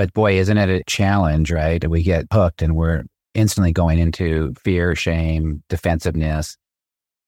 But boy, isn't it a challenge, right? We get hooked and we're instantly going into fear, shame, defensiveness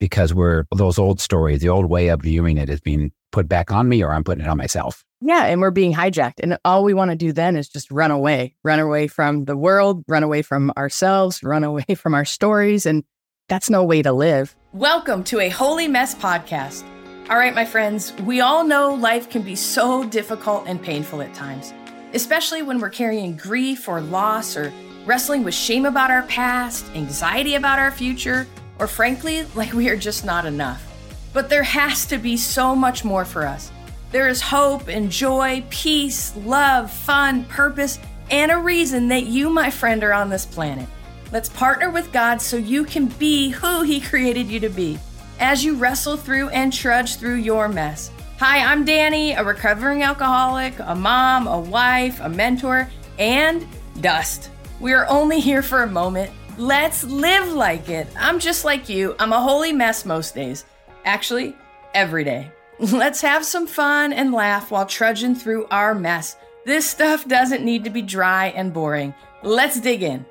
because we're those old stories, the old way of viewing it is being put back on me or I'm putting it on myself. Yeah. And we're being hijacked. And all we want to do then is just run away, run away from the world, run away from ourselves, run away from our stories. And that's no way to live. Welcome to a Holy Mess podcast. All right, my friends, we all know life can be so difficult and painful at times, especially when we're carrying grief or loss or wrestling with shame about our past, anxiety about our future, or frankly, like we are just not enough. But there has to be so much more for us. There is hope and joy, peace, love, fun, purpose, and a reason that you, my friend, are on this planet. Let's partner with God so you can be who He created you to be as you wrestle through and trudge through your mess. Hi, I'm Dani, a recovering alcoholic, a mom, a wife, a mentor, and dust. We are only here for a moment. Let's live like it. I'm just like you. I'm a holy mess most days. Actually, every day. Let's have some fun and laugh while trudging through our mess. This stuff doesn't need to be dry and boring. Let's dig in.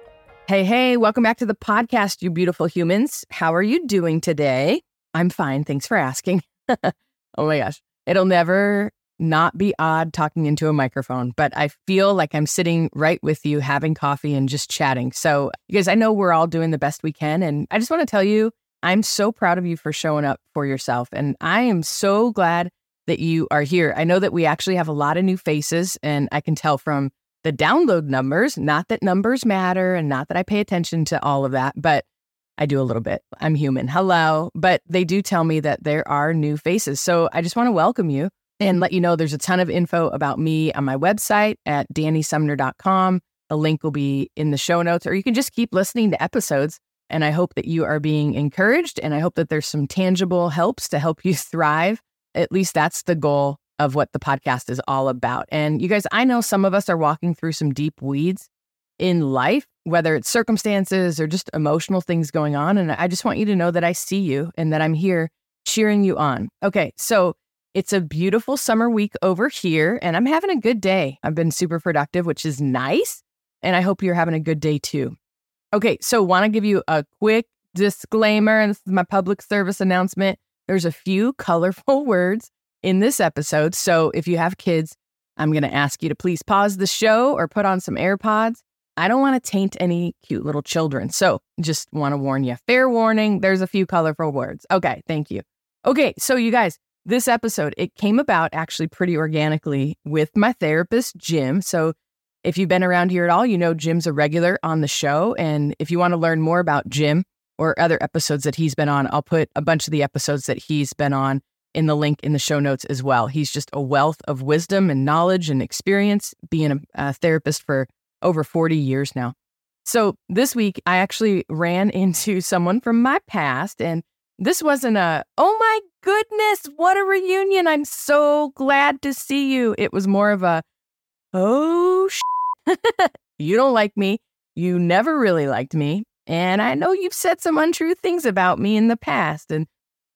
Hey, hey, welcome back to the podcast, you beautiful humans. How are you doing today? I'm fine. Thanks for asking. oh my gosh. It'll never not be odd talking into a microphone, but I feel like I'm sitting right with you having coffee and just chatting. So, guys, I know we're all doing the best we can. And I just want to tell you, I'm so proud of you for showing up for yourself. And I am so glad that you are here. I know that we actually have a lot of new faces, and I can tell from the download numbers, not that numbers matter and not that I pay attention to all of that, but I do a little bit. I'm human. Hello. But they do tell me that there are new faces. So I just want to welcome you and let you know there's a ton of info about me on my website at danisumner.com. A link will be in the show notes, or you can just keep listening to episodes. And I hope that you are being encouraged. And I hope that there's some tangible helps to help you thrive. At least that's the goal of what the podcast is all about. And you guys, I know some of us are walking through some deep weeds in life, whether it's circumstances or just emotional things going on. And I just want you to know that I see you and that I'm here cheering you on. Okay, so it's a beautiful summer week over here, and I'm having a good day. I've been super productive, which is nice. And I hope you're having a good day too. Okay, so want to give you a quick disclaimer, and this is my public service announcement. There's a few colorful words in this episode. So if you have kids, I'm going to ask you to please pause the show or put on some AirPods I don't want to taint any cute little children. So just want to warn you. Fair warning, there's a few colorful words. Okay, thank you. Okay, so you guys, this episode, it came about actually pretty organically with my therapist, Jim. So if you've been around here at all, you know Jim's a regular on the show. And if you want to learn more about Jim or other episodes that he's been on, I'll put a bunch of the episodes that he's been on in the link in the show notes as well. He's just a wealth of wisdom and knowledge and experience being a, a therapist for over 40 years now. So this week, I actually ran into someone from my past, and this wasn't a, oh my goodness, what a reunion. I'm so glad to see you. It was more of a, oh, you don't like me. You never really liked me. And I know you've said some untrue things about me in the past. And,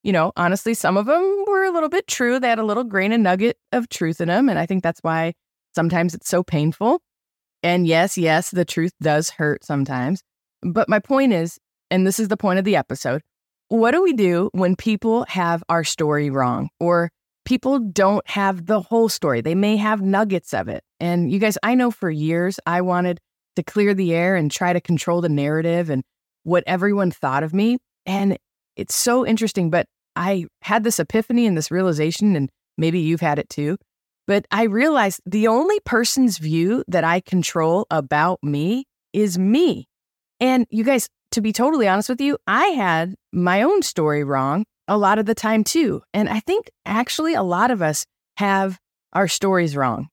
you know, honestly, some of them were a little bit true. They had a little grain of nugget of truth in them. And I think that's why sometimes it's so painful. And yes, yes, the truth does hurt sometimes. But my point is, and this is the point of the episode, what do we do when people have our story wrong or people don't have the whole story? They may have nuggets of it. And you guys, I know for years I wanted to clear the air and try to control the narrative and what everyone thought of me. And it's so interesting. But I had this epiphany and this realization, and maybe you've had it too, but I realized the only person's view that I control about me is me. And you guys, to be totally honest with you, I had my own story wrong a lot of the time too. And I think actually a lot of us have our stories wrong.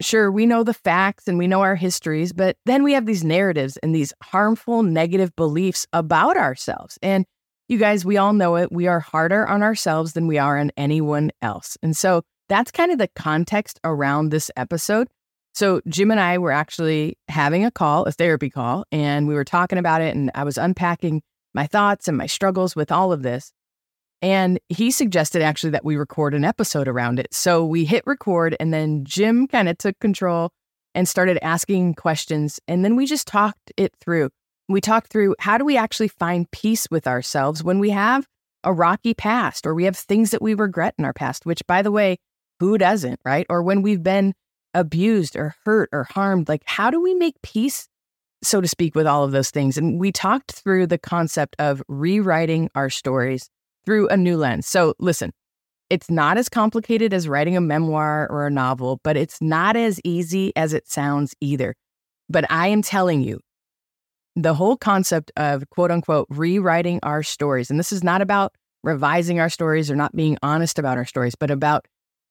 Sure, we know the facts and we know our histories, but then we have these narratives and these harmful negative beliefs about ourselves. And you guys, we all know it. We are harder on ourselves than we are on anyone else. And so that's kind of the context around this episode. So, Jim and I were actually having a call, a therapy call, and we were talking about it. And I was unpacking my thoughts and my struggles with all of this. And he suggested actually that we record an episode around it. So we hit record, and then Jim kind of took control and started asking questions. And then we just talked it through. We talked through how do we actually find peace with ourselves when we have a rocky past or we have things that we regret in our past, which, by the way, who doesn't, right? Or when we've been abused or hurt or harmed, like how do we make peace, so to speak, with all of those things? And we talked through the concept of rewriting our stories through a new lens. So, listen, it's not as complicated as writing a memoir or a novel, but it's not as easy as it sounds either. But I am telling you, the whole concept of quote unquote rewriting our stories, and this is not about revising our stories or not being honest about our stories, but about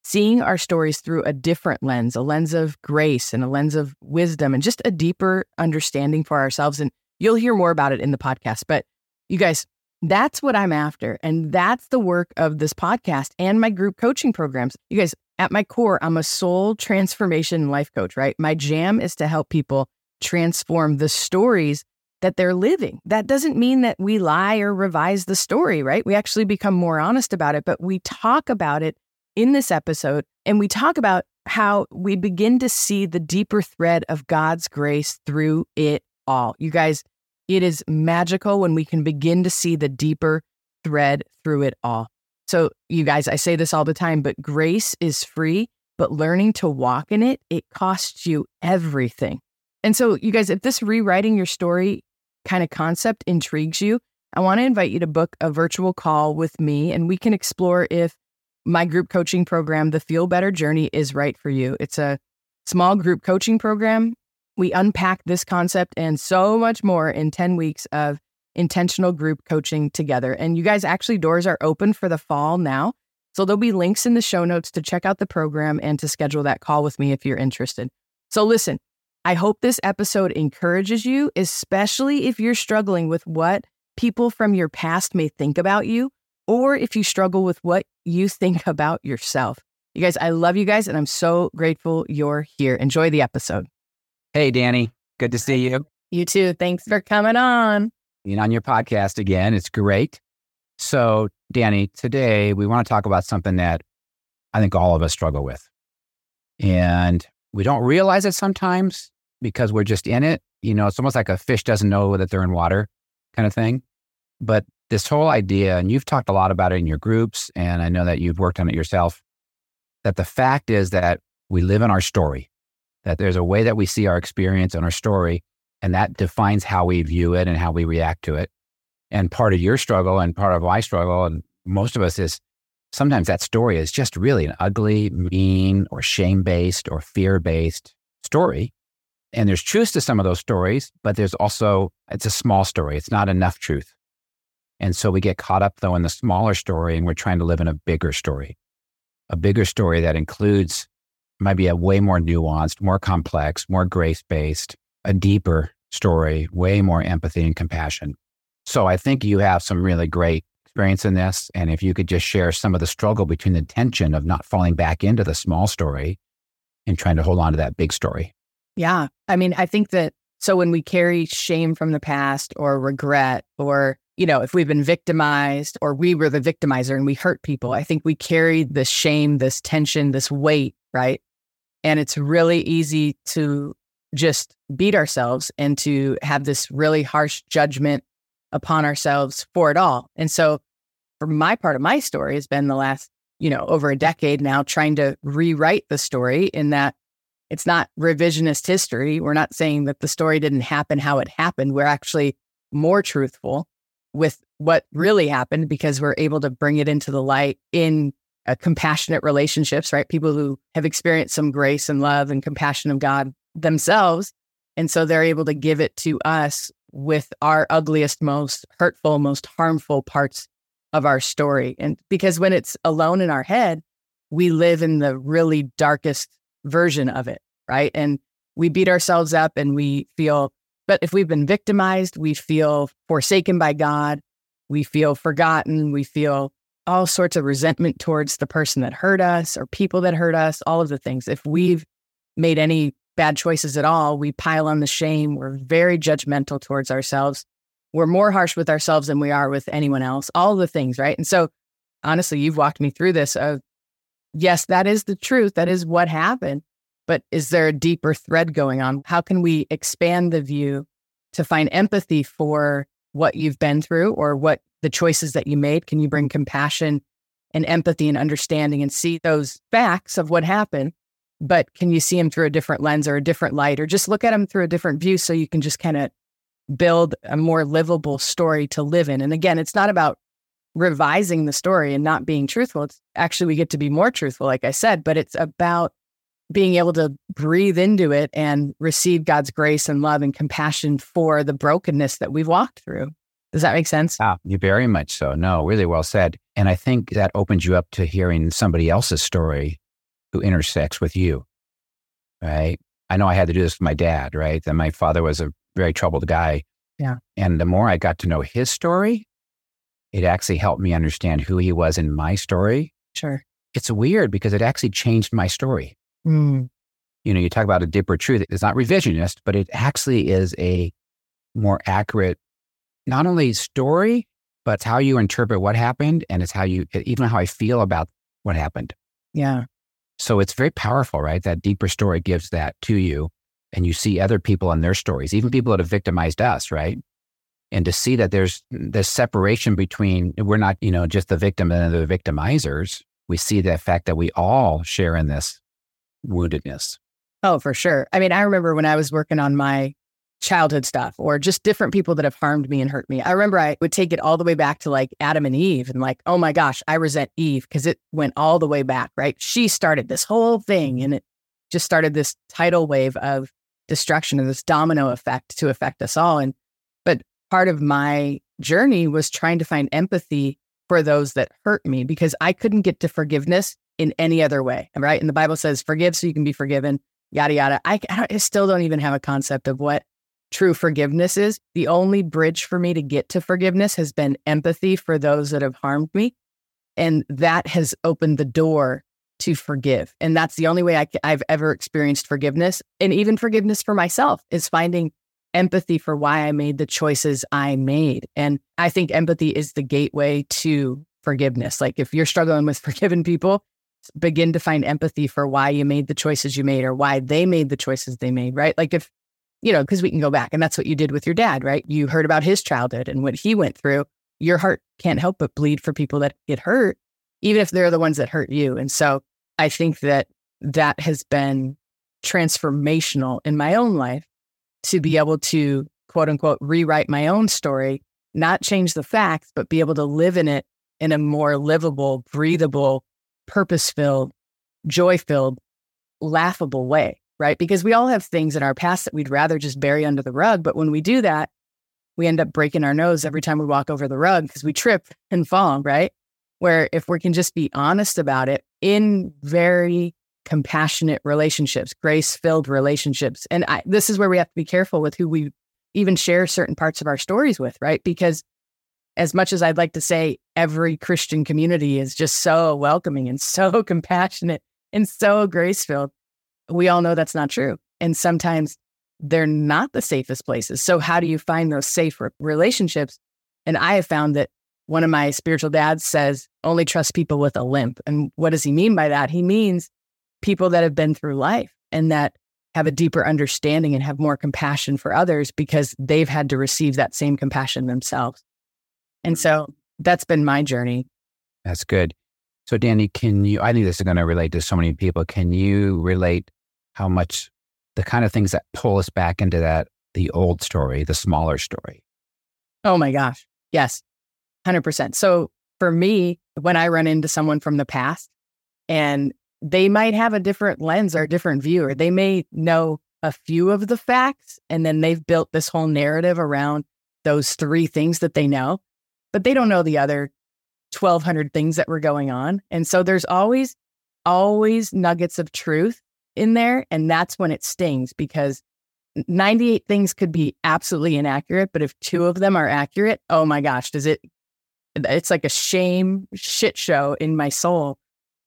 seeing our stories through a different lens, a lens of grace and a lens of wisdom and just a deeper understanding for ourselves. And you'll hear more about it in the podcast. But you guys, that's what I'm after. And that's the work of this podcast and my group coaching programs. You guys, at my core, I'm a soul transformation life coach, right? My jam is to help people transform the stories that they're living. That doesn't mean that we lie or revise the story, right? We actually become more honest about it, but we talk about it in this episode and we talk about how we begin to see the deeper thread of God's grace through it all. You guys, it is magical when we can begin to see the deeper thread through it all. So, you guys, I say this all the time, but grace is free, but learning to walk in it, it costs you everything. And so, you guys, if this rewriting your story kind of concept intrigues you, I want to invite you to book a virtual call with me and we can explore if my group coaching program, the Feel Better Journey, is right for you. It's a small group coaching program we unpack this concept and so much more in 10 weeks of intentional group coaching together. And you guys, actually, doors are open for the fall now. So there'll be links in the show notes to check out the program and to schedule that call with me if you're interested. So listen, I hope this episode encourages you, especially if you're struggling with what people from your past may think about you, or if you struggle with what you think about yourself. You guys, I love you guys, and I'm so grateful you're here. Enjoy the episode. Hey, Dani. Good to see you. You too. Thanks for coming on. Being on your podcast again. It's great. So, Dani, today we want to talk about something that I think all of us struggle with. And we don't realize it sometimes because we're just in it. You know, it's almost like a fish doesn't know that they're in water kind of thing. But this whole idea, and you've talked a lot about it in your groups, and I know that you've worked on it yourself, that the fact is that we live in our story that there's a way that we see our experience and our story, and that defines how we view it and how we react to it. And part of your struggle and part of my struggle, and most of us is sometimes that story is just really an ugly, mean, or shame based or fear based story. And there's truth to some of those stories, but there's also, it's a small story. It's not enough truth. And so we get caught up, though, in the smaller story and we're trying to live in a bigger story, a bigger story that includes maybe a way more nuanced, more complex, more grace based, a deeper story, way more empathy and compassion. So I think you have some really great experience in this. And if you could just share some of the struggle between the tension of not falling back into the small story and trying to hold on to that big story. Yeah. I mean, I think that so when we carry shame from the past or regret, or, you know, if we've been victimized or we were the victimizer and we hurt people, I think we carry this shame, this tension, this weight, right? And it's really easy to just beat ourselves and to have this really harsh judgment upon ourselves for it all. And so, for my part of my story, has been the last, you know, over a decade now trying to rewrite the story in that it's not revisionist history. We're not saying that the story didn't happen how it happened. We're actually more truthful with what really happened because we're able to bring it into the light in uh, compassionate relationships, right? People who have experienced some grace and love and compassion of God themselves. And so they're able to give it to us with our ugliest, most hurtful, most harmful parts of our story. And because when it's alone in our head, we live in the really darkest version of it, right? And we beat ourselves up and we feel, but if we've been victimized, we feel forsaken by God. We feel forgotten. We feel all sorts of resentment towards the person that hurt us or people that hurt us, all of the things. If we've made any bad choices at all, we pile on the shame. We're very judgmental towards ourselves. We're more harsh with ourselves than we are with anyone else, all the things, right? And so, honestly, you've walked me through this. Of, yes, that is the truth. That is what happened. But is there a deeper thread going on? How can we expand the view to find empathy for what you've been through or what the choices that you made? Can you bring compassion and empathy and understanding and see those facts of what happened? But can you see them through a different lens or a different light or just look at them through a different view so you can just kind of build a more livable story to live in? And again, it's not about revising the story and not being truthful. It's actually, we get to be more truthful, like I said, but it's about being able to breathe into it and receive God's grace and love and compassion for the brokenness that we've walked through. Does that make sense? Ah, you very much so. No, really well said. And I think that opens you up to hearing somebody else's story who intersects with you. Right. I know I had to do this with my dad, right? That my father was a very troubled guy. Yeah. And the more I got to know his story, it actually helped me understand who he was in my story. Sure. It's weird because it actually changed my story. Mm. You know, you talk about a deeper truth. It's not revisionist, but it actually is a more accurate, not only story, but it's how you interpret what happened and it's how you, even how I feel about what happened. Yeah. So it's very powerful, right? That deeper story gives that to you. And you see other people and their stories, even people that have victimized us, right? And to see that there's this separation between we're not, you know, just the victim and the victimizers. We see the fact that we all share in this woundedness. Oh, for sure. I mean, I remember when I was working on my childhood stuff or just different people that have harmed me and hurt me. I remember I would take it all the way back to like Adam and Eve and like, oh my gosh, I resent Eve because it went all the way back, right? She started this whole thing and it just started this tidal wave of destruction and this domino effect to affect us all. And but part of my journey was trying to find empathy for those that hurt me because I couldn't get to forgiveness in any other way. Right. And the Bible says, forgive so you can be forgiven, yada, yada. I, I still don't even have a concept of what true forgiveness is. The only bridge for me to get to forgiveness has been empathy for those that have harmed me. And that has opened the door to forgive. And that's the only way I, I've ever experienced forgiveness. And even forgiveness for myself is finding empathy for why I made the choices I made. And I think empathy is the gateway to forgiveness. Like if you're struggling with forgiving people, begin to find empathy for why you made the choices you made or why they made the choices they made, right? Like if, you know, because we can go back and that's what you did with your dad, right? You heard about his childhood and what he went through. Your heart can't help but bleed for people that get hurt, even if they're the ones that hurt you. And so I think that that has been transformational in my own life to be mm. able to quote unquote rewrite my own story, not change the facts, but be able to live in it in a more livable, breathable, purpose filled, joy filled, laughable way, right? Because we all have things in our past that we'd rather just bury under the rug. But when we do that, we end up breaking our nose every time we walk over the rug because we trip and fall, right? Where if we can just be honest about it in very compassionate relationships, grace filled relationships. And I, this is where we have to be careful with who we even share certain parts of our stories with, right? Because as much as I'd like to say every Christian community is just so welcoming and so compassionate and so grace filled, we all know that's not true. And sometimes they're not the safest places. So, how do you find those safe relationships? And I have found that one of my spiritual dads says, only trust people with a limp. And what does he mean by that? He means people that have been through life and that have a deeper understanding and have more compassion for others because they've had to receive that same compassion themselves. And so that's been my journey. That's good. So, Dani, can you? I think this is going to relate to so many people. Can you relate how much the kind of things that pull us back into that, the old story, the smaller story? Oh my gosh. Yes, 100%. So, for me, when I run into someone from the past and they might have a different lens or a different view, or they may know a few of the facts and then they've built this whole narrative around those three things that they know but they don't know the other 1200 things that were going on. And so there's always, always nuggets of truth in there. And that's when it stings because 98 things could be absolutely inaccurate. But if two of them are accurate, oh my gosh, does it, it's like a shame shit show in my soul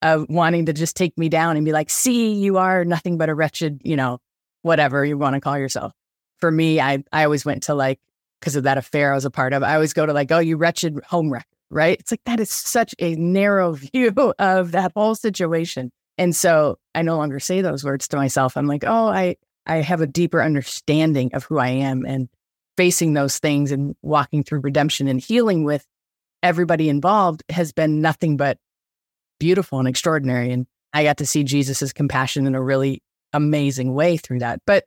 of wanting to just take me down and be like, see, you are nothing but a wretched, you know, whatever you want to call yourself. For me, I, I always went to like because of that affair I was a part of. I always go to like, oh, you wretched home wrecker, right? It's like that is such a narrow view of that whole situation. And so I no longer say those words to myself. I'm like, oh, I, I have a deeper understanding of who I am and facing those things and walking through redemption and healing with everybody involved has been nothing but beautiful and extraordinary. And I got to see Jesus's compassion in a really amazing way through that. But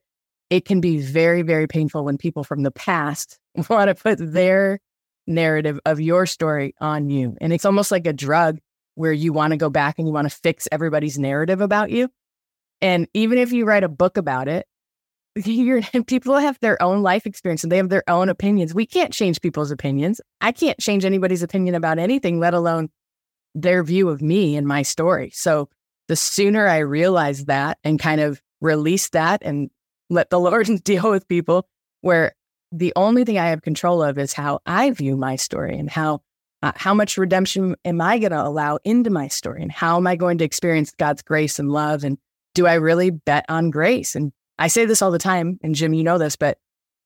it can be very, very painful when people from the past want to put their narrative of your story on you. And it's almost like a drug where you want to go back and you want to fix everybody's narrative about you. And even if you write a book about it, people have their own life experience and they have their own opinions. We can't change people's opinions. I can't change anybody's opinion about anything, let alone their view of me and my story. So the sooner I realize that and kind of release that and let the Lord deal with people where the only thing I have control of is how I view my story and how uh, how much redemption am I going to allow into my story and how am I going to experience God's grace and love and do I really bet on grace? And I say this all the time and Jim you know this but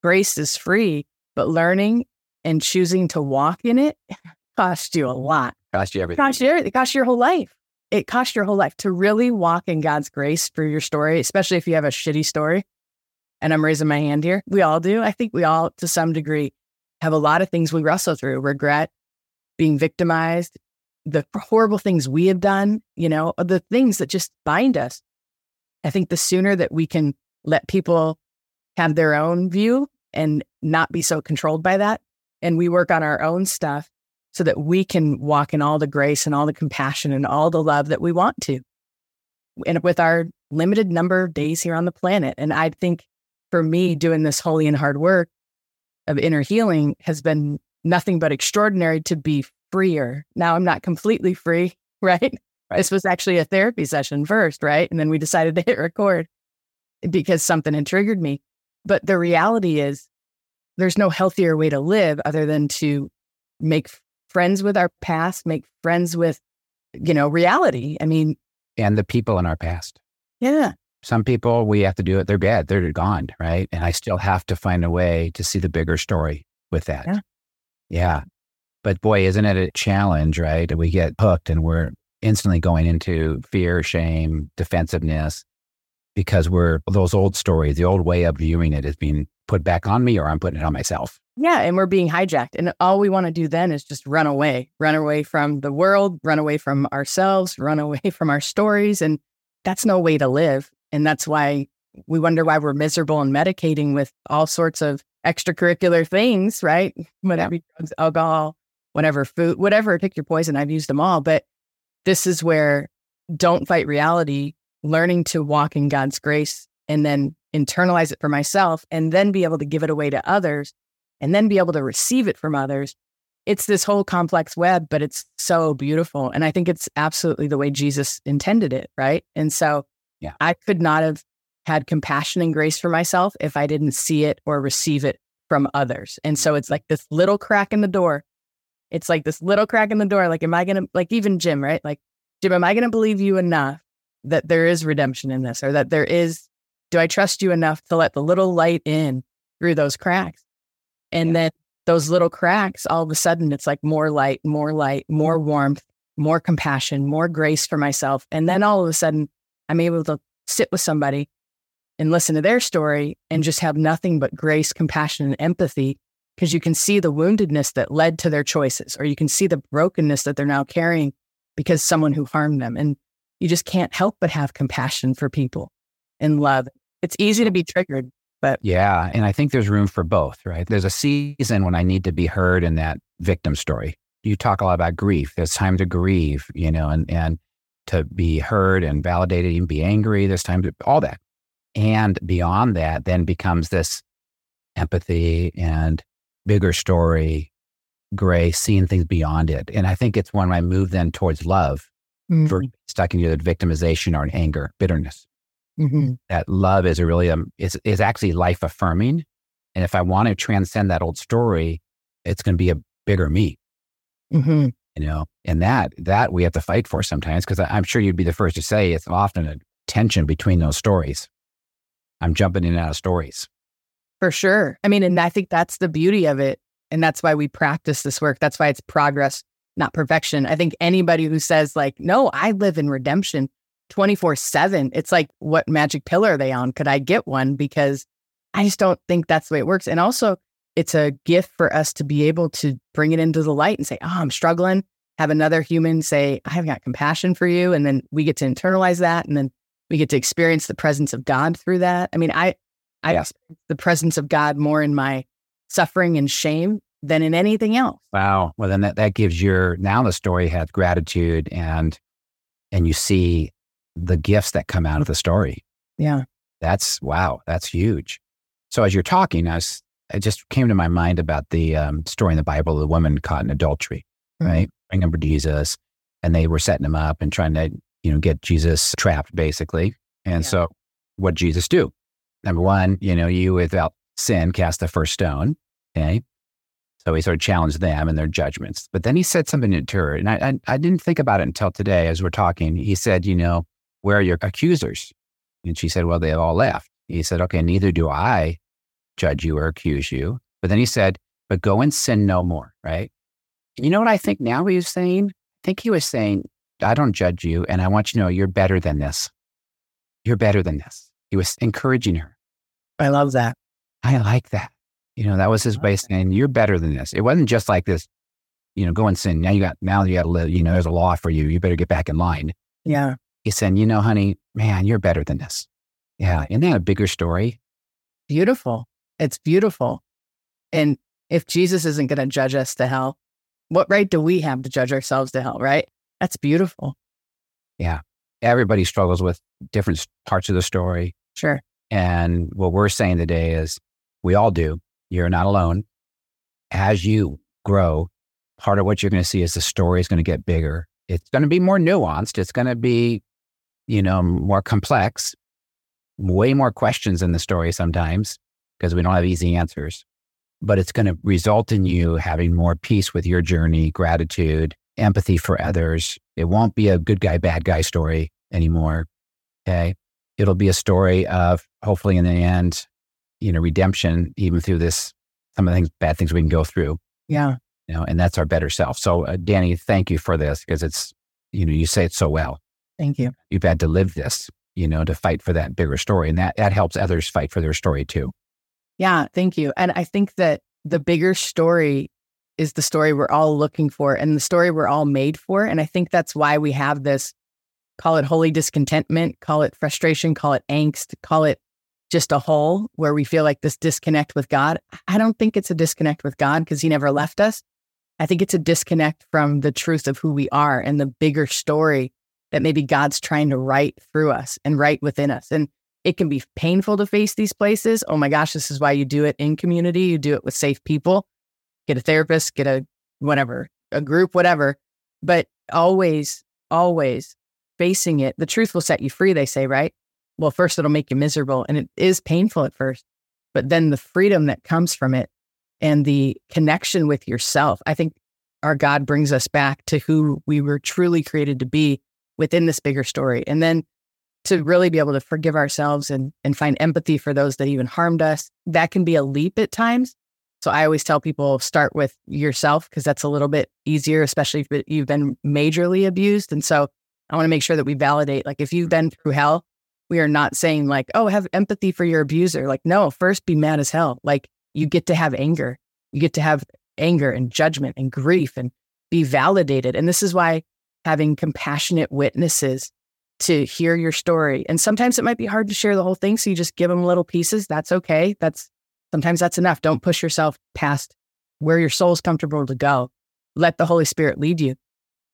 grace is free but learning and choosing to walk in it costs you a lot. Cost you everything. Cost you everything. It costs your whole life. It costs your whole life to really walk in God's grace for your story, especially if you have a shitty story and I'm raising my hand here. We all do. I think we all, to some degree, have a lot of things we wrestle through regret, being victimized, the horrible things we have done, you know, the things that just bind us. I think the sooner that we can let people have their own view and not be so controlled by that, and we work on our own stuff so that we can walk in all the grace and all the compassion and all the love that we want to. And with our limited number of days here on the planet. And I think for me, doing this holy and hard work of inner healing has been nothing but extraordinary to be freer. Now I'm not completely free, right? This was actually a therapy session first, right? And then we decided to hit record because something had triggered me. But the reality is, there's no healthier way to live other than to make friends with our past, make friends with, you know, reality. I mean, and the people in our past. Yeah. Some people, we have to do it. They're dead. They're gone. Right. And I still have to find a way to see the bigger story with that. Yeah. Yeah. But boy, isn't it a challenge, right? We get hooked and we're instantly going into fear, shame, defensiveness because we're those old stories, the old way of viewing it is being put back on me or I'm putting it on myself. Yeah. And we're being hijacked. And all we want to do then is just run away, run away from the world, run away from ourselves, run away from our stories. And that's no way to live. And that's why we wonder why we're miserable and medicating with all sorts of extracurricular things, right? Whatever drugs, alcohol, whatever food, whatever, pick your poison. I've used them all. But this is where don't fight reality, learning to walk in God's grace and then internalize it for myself and then be able to give it away to others and then be able to receive it from others. It's this whole complex web, but it's so beautiful. And I think it's absolutely the way Jesus intended it, right? And so yeah. I could not have had compassion and grace for myself if I didn't see it or receive it from others. And so it's like this little crack in the door. It's like this little crack in the door. Like, am I going to, like, even Jim, right? Like, Jim, am I going to believe you enough that there is redemption in this or that there is, do I trust you enough to let the little light in through those cracks? And yeah. then those little cracks, all of a sudden, it's like more light, more light, more warmth, more compassion, more grace for myself. And then all of a sudden, I'm able to sit with somebody and listen to their story and just have nothing but grace, compassion, and empathy because you can see the woundedness that led to their choices, or you can see the brokenness that they're now carrying because someone who harmed them. And you just can't help but have compassion for people and love. It's easy to be triggered, but yeah. And I think there's room for both, right? There's a season when I need to be heard in that victim story. You talk a lot about grief. There's time to grieve, you know, and, and to be heard and validated, even be angry. There's time all that. And beyond that, then becomes this empathy and bigger story, grace, seeing things beyond it. And I think it's when I move then towards love mm-hmm. for stuck in either victimization or anger, bitterness. Mm-hmm. That love is a really um, is is actually life affirming. And if I want to transcend that old story, it's going to be a bigger me. Mm-hmm you know and that that we have to fight for sometimes because i'm sure you'd be the first to say it's often a tension between those stories i'm jumping in and out of stories for sure i mean and i think that's the beauty of it and that's why we practice this work that's why it's progress not perfection i think anybody who says like no i live in redemption 24 7. It's like, what magic pill are they on? Could I get one? Because I just don't think that's the way it works. And also, it's a gift for us to be able to bring it into the light and say, oh, I'm struggling. Have another human say, I have got compassion for you. And then we get to internalize that. And then we get to experience the presence of God through that. I mean, I, I yes. the presence of God more in my suffering and shame than in anything else. Wow. Well, then that, that gives your, now the story has gratitude and, and you see the gifts that come out of the story. Yeah. That's, wow, that's huge. So as you're talking, I was, it just came to my mind about the um, story in the Bible, of the woman caught in adultery, mm-hmm. right? Bring him for Jesus. And they were setting him up and trying to, you know, get Jesus trapped basically. And yeah. so what Jesus do? Number one, you know, you without sin cast the first stone. Okay. So he sort of challenged them and their judgments. But then he said something to her, and I, I, I didn't think about it until today as we're talking. He said, you know, where are your accusers? And she said, well, they have all left. He said, okay, neither do I judge you or accuse you. But then he said, but go and sin no more, right? You know what I think now he was saying? I think he was saying, I don't judge you, and I want you to know you're better than this. You're better than this. He was encouraging her. I love that. I like that. You know, that was his way of saying, you're better than this. It wasn't just like this, you know, go and sin. Now you got, now you got to live, you know, there's a law for you. You better get back in line. Yeah. He said, you know, honey, man, you're better than this. Yeah. Isn't that a bigger story? Beautiful. It's beautiful. And if Jesus isn't going to judge us to hell, what right do we have to judge ourselves to hell, right? That's beautiful. Yeah. Everybody struggles with different parts of the story. Sure. And what we're saying today is we all do. You're not alone. As you grow, part of what you're going to see is the story is going to get bigger. It's going to be more nuanced. It's going to be, you know, more complex, way more questions in the story sometimes because we don't have easy answers. But it's going to result in you having more peace with your journey, gratitude, empathy for others. It won't be a good guy, bad guy story anymore. Okay. It'll be a story of hopefully in the end, you know, redemption, even through this, some of the things, bad things we can go through. Yeah. You know, and that's our better self. So, uh, Dani, thank you for this because it's, you know, you say it so well. Thank you. You've had to live this, you know, to fight for that bigger story. And that, that helps others fight for their story too. Yeah. Thank you. And I think that the bigger story is the story we're all looking for and the story we're all made for. And I think that's why we have this call it holy discontentment, call it frustration, call it angst, call it just a hole where we feel like this disconnect with God. I don't think it's a disconnect with God because he never left us. I think it's a disconnect from the truth of who we are and the bigger story that maybe God's trying to write through us and write within us. And it can be painful to face these places. Oh my gosh, this is why you do it in community. You do it with safe people. Get a therapist, get a whatever, a group, whatever. But always, always facing it, the truth will set you free, they say, right? Well, first it'll make you miserable and it is painful at first, but then the freedom that comes from it and the connection with yourself. I think our God brings us back to who we were truly created to be within this bigger story. And then to really be able to forgive ourselves and, and find empathy for those that even harmed us. That can be a leap at times. So I always tell people start with yourself because that's a little bit easier, especially if you've been majorly abused. And so I want to make sure that we validate, like, if you've been through hell, we are not saying, like, oh, have empathy for your abuser. Like, no, first be mad as hell. Like, you get to have anger. You get to have anger and judgment and grief and be validated. And this is why having compassionate witnesses to hear your story. And sometimes it might be hard to share the whole thing. So you just give them little pieces. That's okay. That's sometimes that's enough. Don't push yourself past where your soul's comfortable to go. Let the Holy Spirit lead you.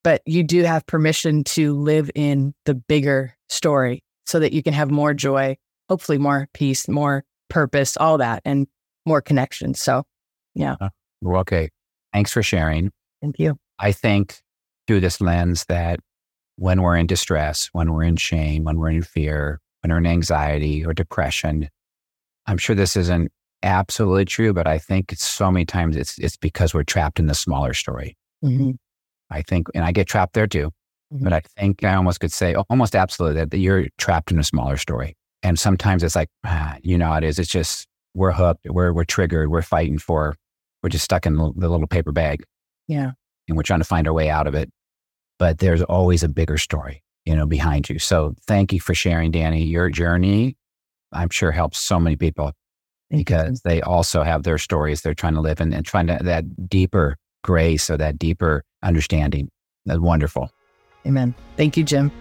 But you do have permission to live in the bigger story so that you can have more joy, hopefully more peace, more purpose, all that, and more connection. So, yeah. Uh, okay. Thanks for sharing. Thank you. I think through this lens that when we're in distress, when we're in shame, when we're in fear, when we're in anxiety or depression. I'm sure this isn't absolutely true, but I think so many times it's it's because we're trapped in the smaller story. Mm-hmm. I think, and I get trapped there too. Mm-hmm. But I think I almost could say almost absolutely that, that you're trapped in a smaller story. And sometimes it's like, ah, you know it is. It's just we're hooked, we're we're triggered, we're fighting for, we're just stuck in the, the little paper bag. Yeah. And we're trying to find our way out of it but there's always a bigger story. you know, behind you. So thank you for sharing, Dani. Your journey, I'm sure helps so many people because they also have their stories they're trying to live in and trying to that deeper grace or that deeper understanding. That's wonderful. Amen. Thank you, Jim.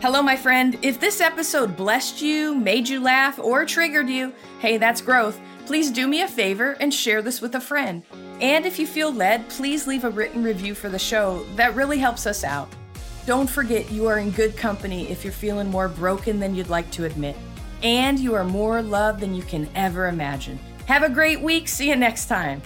Hello, my friend. If this episode blessed you, made you laugh, or triggered you, hey, that's growth. Please do me a favor and share this with a friend. And if you feel led, please leave a written review for the show. That really helps us out. Don't forget, you are in good company if you're feeling more broken than you'd like to admit. And you are more loved than you can ever imagine. Have a great week. See you next time.